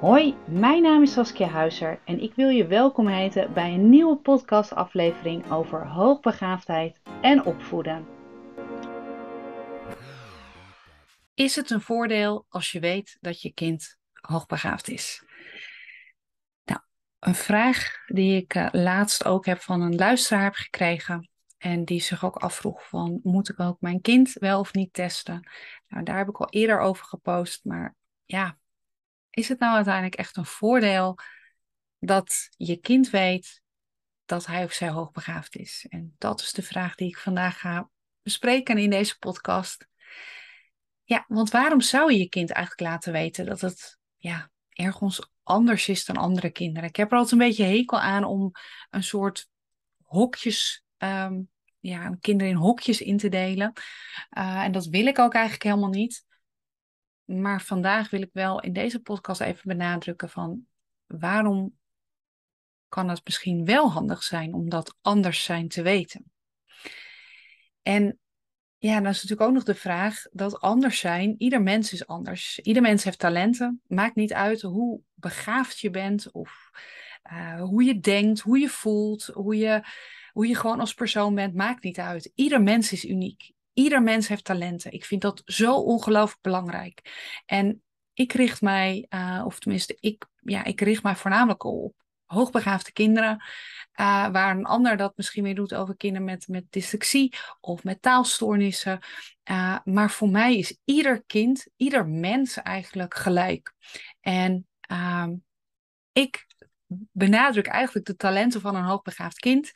Hoi, mijn naam is Saskia Huizer en ik wil je welkom heten bij een nieuwe podcastaflevering over hoogbegaafdheid en opvoeden. Is het een voordeel als je weet dat je kind hoogbegaafd is? Nou, een vraag die ik uh, laatst ook heb van een luisteraar heb gekregen. En die zich ook afvroeg van, moet ik ook mijn kind wel of niet testen? Nou, daar heb ik al eerder over gepost, maar ja, is het nou uiteindelijk echt een voordeel dat je kind weet dat hij of zij hoogbegaafd is? En dat is de vraag die ik vandaag ga bespreken in deze podcast. Ja, want waarom zou je je kind eigenlijk laten weten dat het ja, ergens anders is dan andere kinderen? Ik heb er altijd een beetje hekel aan om een soort hokjes, um, ja, kinderen in hokjes in te delen. Uh, en dat wil ik ook eigenlijk helemaal niet. Maar vandaag wil ik wel in deze podcast even benadrukken van waarom kan het misschien wel handig zijn om dat anders zijn te weten. En ja, dan is natuurlijk ook nog de vraag dat anders zijn, ieder mens is anders. Ieder mens heeft talenten. Maakt niet uit hoe begaafd je bent of uh, hoe je denkt, hoe je voelt, hoe je, hoe je gewoon als persoon bent. Maakt niet uit. Ieder mens is uniek. Ieder mens heeft talenten. Ik vind dat zo ongelooflijk belangrijk. En ik richt mij, uh, of tenminste, ik, ja, ik richt mij voornamelijk op hoogbegaafde kinderen. Uh, waar een ander dat misschien meer doet over kinderen met, met dyslexie of met taalstoornissen. Uh, maar voor mij is ieder kind, ieder mens eigenlijk gelijk. En ehm, ik benadruk eigenlijk de talenten van een hoogbegaafd kind.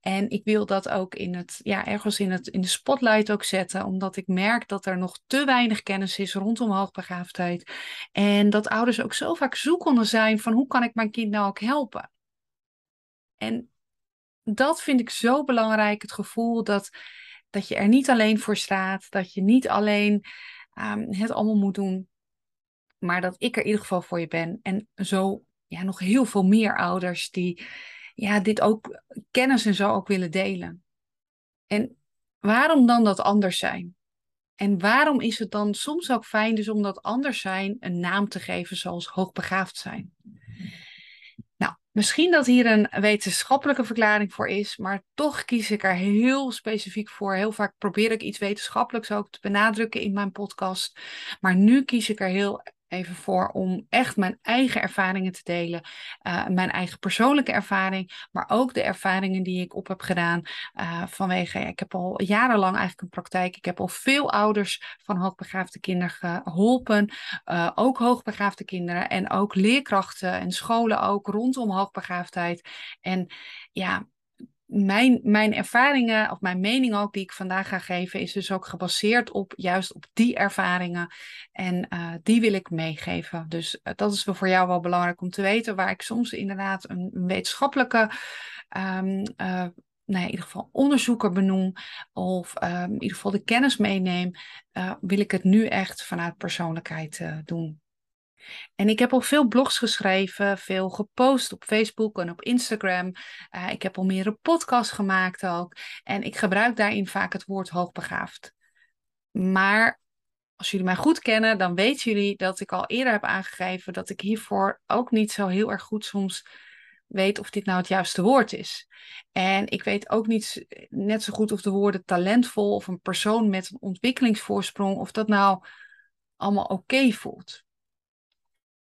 En ik wil dat ook in het, ja, ergens in, het, in de spotlight ook zetten, omdat ik merk dat er nog te weinig kennis is rondom hoogbegaafdheid. En dat ouders ook zo vaak zoekende zijn van hoe kan ik mijn kind nou ook helpen. En dat vind ik zo belangrijk, het gevoel dat, dat je er niet alleen voor staat, dat je niet alleen um, het allemaal moet doen, maar dat ik er in ieder geval voor je ben. En zo ja, nog heel veel meer ouders die ja, dit ook kennis en zo ook willen delen. En waarom dan dat anders zijn? En waarom is het dan soms ook fijn dus om dat anders zijn een naam te geven zoals hoogbegaafd zijn? Nou, misschien dat hier een wetenschappelijke verklaring voor is, maar toch kies ik er heel specifiek voor. Heel vaak probeer ik iets wetenschappelijks ook te benadrukken in mijn podcast. Maar nu kies ik er heel even voor om echt mijn eigen ervaringen te delen. Uh, mijn eigen persoonlijke ervaring, maar ook de ervaringen die ik op heb gedaan. Uh, vanwege, ik heb al jarenlang eigenlijk een praktijk. Ik heb al veel ouders van hoogbegaafde kinderen geholpen. Uh, ook hoogbegaafde kinderen en ook leerkrachten en scholen ook rondom hoogbegaafdheid. En ja, mijn, mijn ervaringen, of mijn mening ook, die ik vandaag ga geven, is dus ook gebaseerd op juist op die ervaringen. En uh, die wil ik meegeven. Dus uh, dat is wel voor jou wel belangrijk om te weten, waar ik soms inderdaad een, wetenschappelijke. Um, uh, nou ja, in ieder geval onderzoeker benoem of um, in ieder geval de kennis meeneem, wil ik het nu echt vanuit persoonlijkheid doen. En ik heb al veel blogs geschreven, veel gepost op Facebook en op Instagram. Uh, ik heb al meerdere podcasts gemaakt ook. En ik gebruik daarin vaak het woord hoogbegaafd. Maar als jullie mij goed kennen, dan weten jullie dat ik al eerder heb aangegeven dat ik hiervoor ook niet zo heel erg goed soms weet of dit nou het juiste woord is. En ik weet ook niet net zo goed of de woorden talentvol of een persoon met een ontwikkelingsvoorsprong, of dat nou allemaal oké voelt.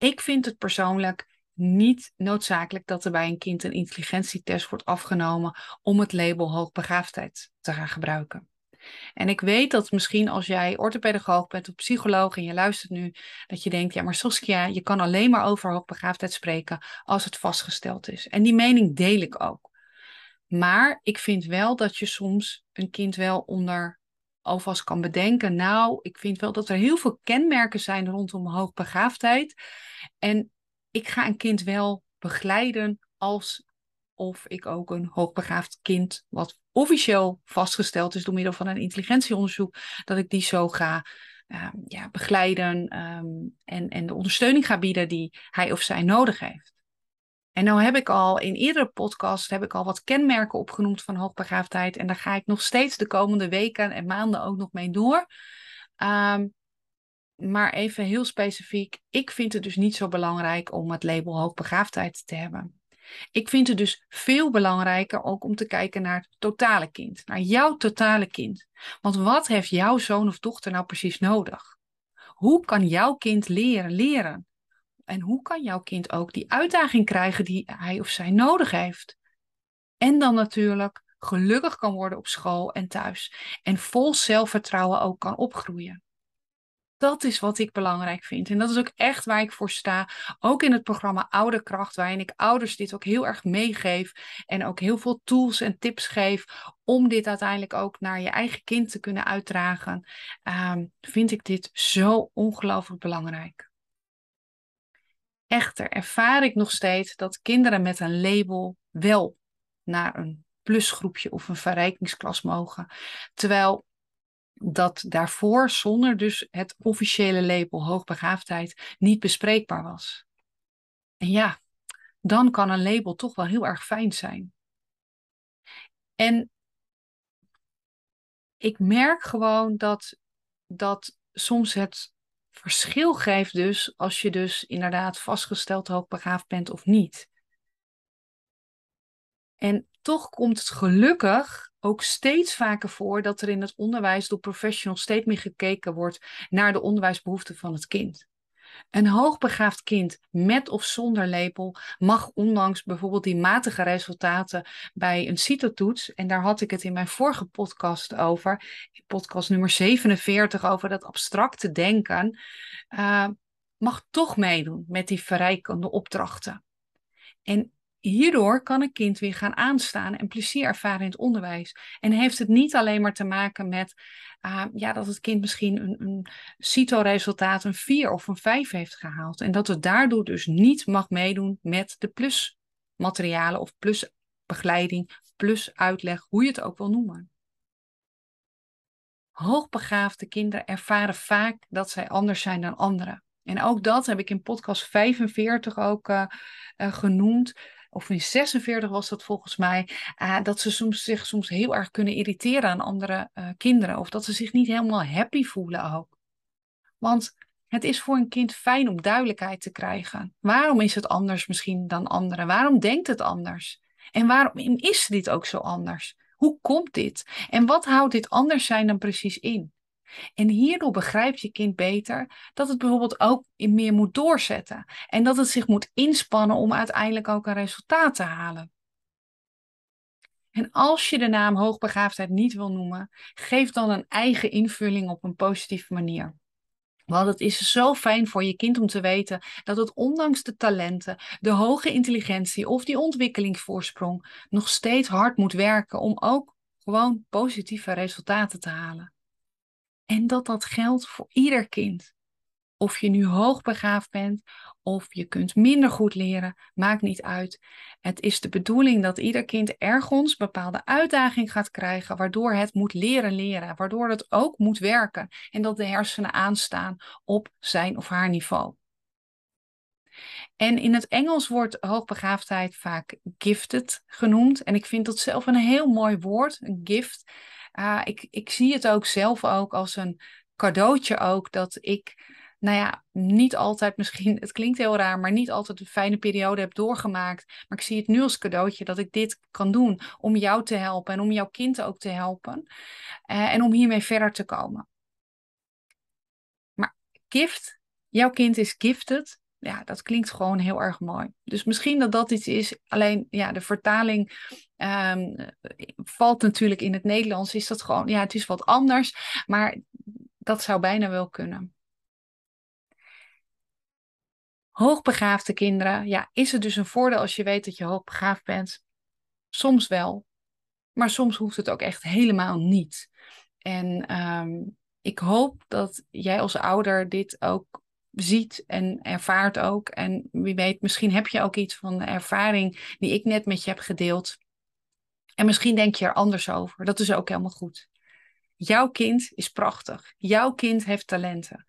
Ik vind het persoonlijk niet noodzakelijk dat er bij een kind een intelligentietest wordt afgenomen om het label hoogbegaafdheid te gaan gebruiken. En ik weet dat misschien als jij orthopedagoog bent of psycholoog en je luistert nu, dat je denkt, ja maar Saskia, je kan alleen maar over hoogbegaafdheid spreken als het vastgesteld is. En die mening deel ik ook. Maar ik vind wel dat je soms een kind wel onder alvast kan bedenken. Nou, ik vind wel dat er heel veel kenmerken zijn rondom hoogbegaafdheid. En ik ga een kind wel begeleiden als of ik ook een hoogbegaafd kind, wat officieel vastgesteld is door middel van een intelligentieonderzoek, dat ik die zo ga uh, ja, begeleiden um, en, en de ondersteuning ga bieden die hij of zij nodig heeft. En nou heb ik al in eerdere podcast heb ik al wat kenmerken opgenoemd van hoogbegaafdheid. En daar ga ik nog steeds de komende weken en maanden ook nog mee door. Um, maar even heel specifiek, ik vind het dus niet zo belangrijk om het label hoogbegaafdheid te hebben. Ik vind het dus veel belangrijker ook om te kijken naar het totale kind, naar jouw totale kind. Want wat heeft jouw zoon of dochter nou precies nodig? Hoe kan jouw kind leren leren? En hoe kan jouw kind ook die uitdaging krijgen die hij of zij nodig heeft? En dan natuurlijk gelukkig kan worden op school en thuis. En vol zelfvertrouwen ook kan opgroeien. Dat is wat ik belangrijk vind. En dat is ook echt waar ik voor sta. Ook in het programma Ouderkracht, waarin ik ouders dit ook heel erg meegeef. En ook heel veel tools en tips geef om dit uiteindelijk ook naar je eigen kind te kunnen uitdragen. Um, vind ik dit zo ongelooflijk belangrijk. Echter ervaar ik nog steeds dat kinderen met een label wel naar een plusgroepje of een verrijkingsklas mogen. Terwijl dat daarvoor zonder dus het officiële label hoogbegaafdheid niet bespreekbaar was. En ja, dan kan een label toch wel heel erg fijn zijn. En ik merk gewoon dat, dat soms het verschil geeft dus als je dus inderdaad vastgesteld hoogbegaafd bent of niet. En toch komt het gelukkig ook steeds vaker voor dat er in het onderwijs door professionals steeds meer gekeken wordt naar de onderwijsbehoeften van het kind. Een hoogbegaafd kind met of zonder label mag ondanks bijvoorbeeld die matige resultaten bij een CITO-toets, en daar had ik het in mijn vorige podcast over, podcast nummer 47 over dat abstracte denken, uh, mag toch meedoen met die verrijkende opdrachten. En hierdoor kan een kind weer gaan aanstaan en plezier ervaren in het onderwijs. En heeft het niet alleen maar te maken met uh, ja, dat het kind misschien een, een CITO-resultaat een 4 of een 5 heeft gehaald. En dat het daardoor dus niet mag meedoen met de plusmaterialen of plusbegeleiding, plus uitleg, hoe je het ook wil noemen. Hoogbegaafde kinderen ervaren vaak dat zij anders zijn dan anderen. En ook dat heb ik in podcast 45 ook uh, uh, genoemd of in 46 was dat volgens mij, uh, dat ze soms, zich soms heel erg kunnen irriteren aan andere uh, kinderen. Of dat ze zich niet helemaal happy voelen ook. Want het is voor een kind fijn om duidelijkheid te krijgen. Waarom is het anders misschien dan anderen? Waarom denkt het anders? En waarom is dit ook zo anders? Hoe komt dit? En wat houdt dit anders zijn dan precies in? En hierdoor begrijpt je kind beter dat het bijvoorbeeld ook meer moet doorzetten. En dat het zich moet inspannen om uiteindelijk ook een resultaat te halen. En als je de naam hoogbegaafdheid niet wil noemen, geef dan een eigen invulling op een positieve manier. Want het is zo fijn voor je kind om te weten dat het ondanks de talenten, de hoge intelligentie of die ontwikkelingsvoorsprong nog steeds hard moet werken om ook gewoon positieve resultaten te halen. En dat dat geldt voor ieder kind. Of je nu hoogbegaafd bent of je kunt minder goed leren, maakt niet uit. Het is de bedoeling dat ieder kind ergens bepaalde uitdaging gaat krijgen, waardoor het moet leren leren, waardoor het ook moet werken en dat de hersenen aanstaan op zijn of haar niveau. En in het Engels wordt hoogbegaafdheid vaak gifted genoemd. En ik vind dat zelf een heel mooi woord, een gift. Uh, ik, ik zie het ook zelf ook als een cadeautje ook dat ik, nou ja, niet altijd misschien, het klinkt heel raar, maar niet altijd een fijne periode heb doorgemaakt. Maar ik zie het nu als cadeautje dat ik dit kan doen om jou te helpen en om jouw kind ook te helpen. Uh, en om hiermee verder te komen. Maar gift, jouw kind is gifted ja, dat klinkt gewoon heel erg mooi. Dus misschien dat dat iets is. Alleen ja, de vertaling um, valt natuurlijk in het Nederlands. Is dat gewoon, ja, het is wat anders. Maar dat zou bijna wel kunnen. Hoogbegaafde kinderen, ja, is het dus een voordeel als je weet dat je hoogbegaafd bent? Soms wel, maar soms hoeft het ook echt helemaal niet. En um, ik hoop dat jij als ouder dit ook ziet en ervaart ook. En wie weet, misschien heb je ook iets van de ervaring die ik net met je heb gedeeld. En misschien denk je er anders over. Dat is ook helemaal goed. Jouw kind is prachtig. Jouw kind heeft talenten.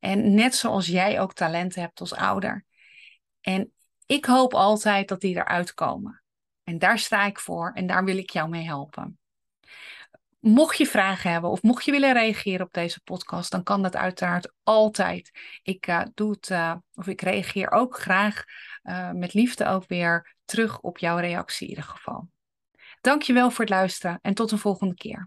En net zoals jij ook talenten hebt als ouder. En ik hoop altijd dat die eruit komen. En daar sta ik voor en daar wil ik jou mee helpen. Mocht je vragen hebben of mocht je willen reageren op deze podcast, dan kan dat uiteraard altijd. Ik uh, doe het, uh, of ik reageer ook graag uh, met liefde ook weer terug op jouw reactie in ieder geval. Dankjewel voor het luisteren en tot een volgende keer.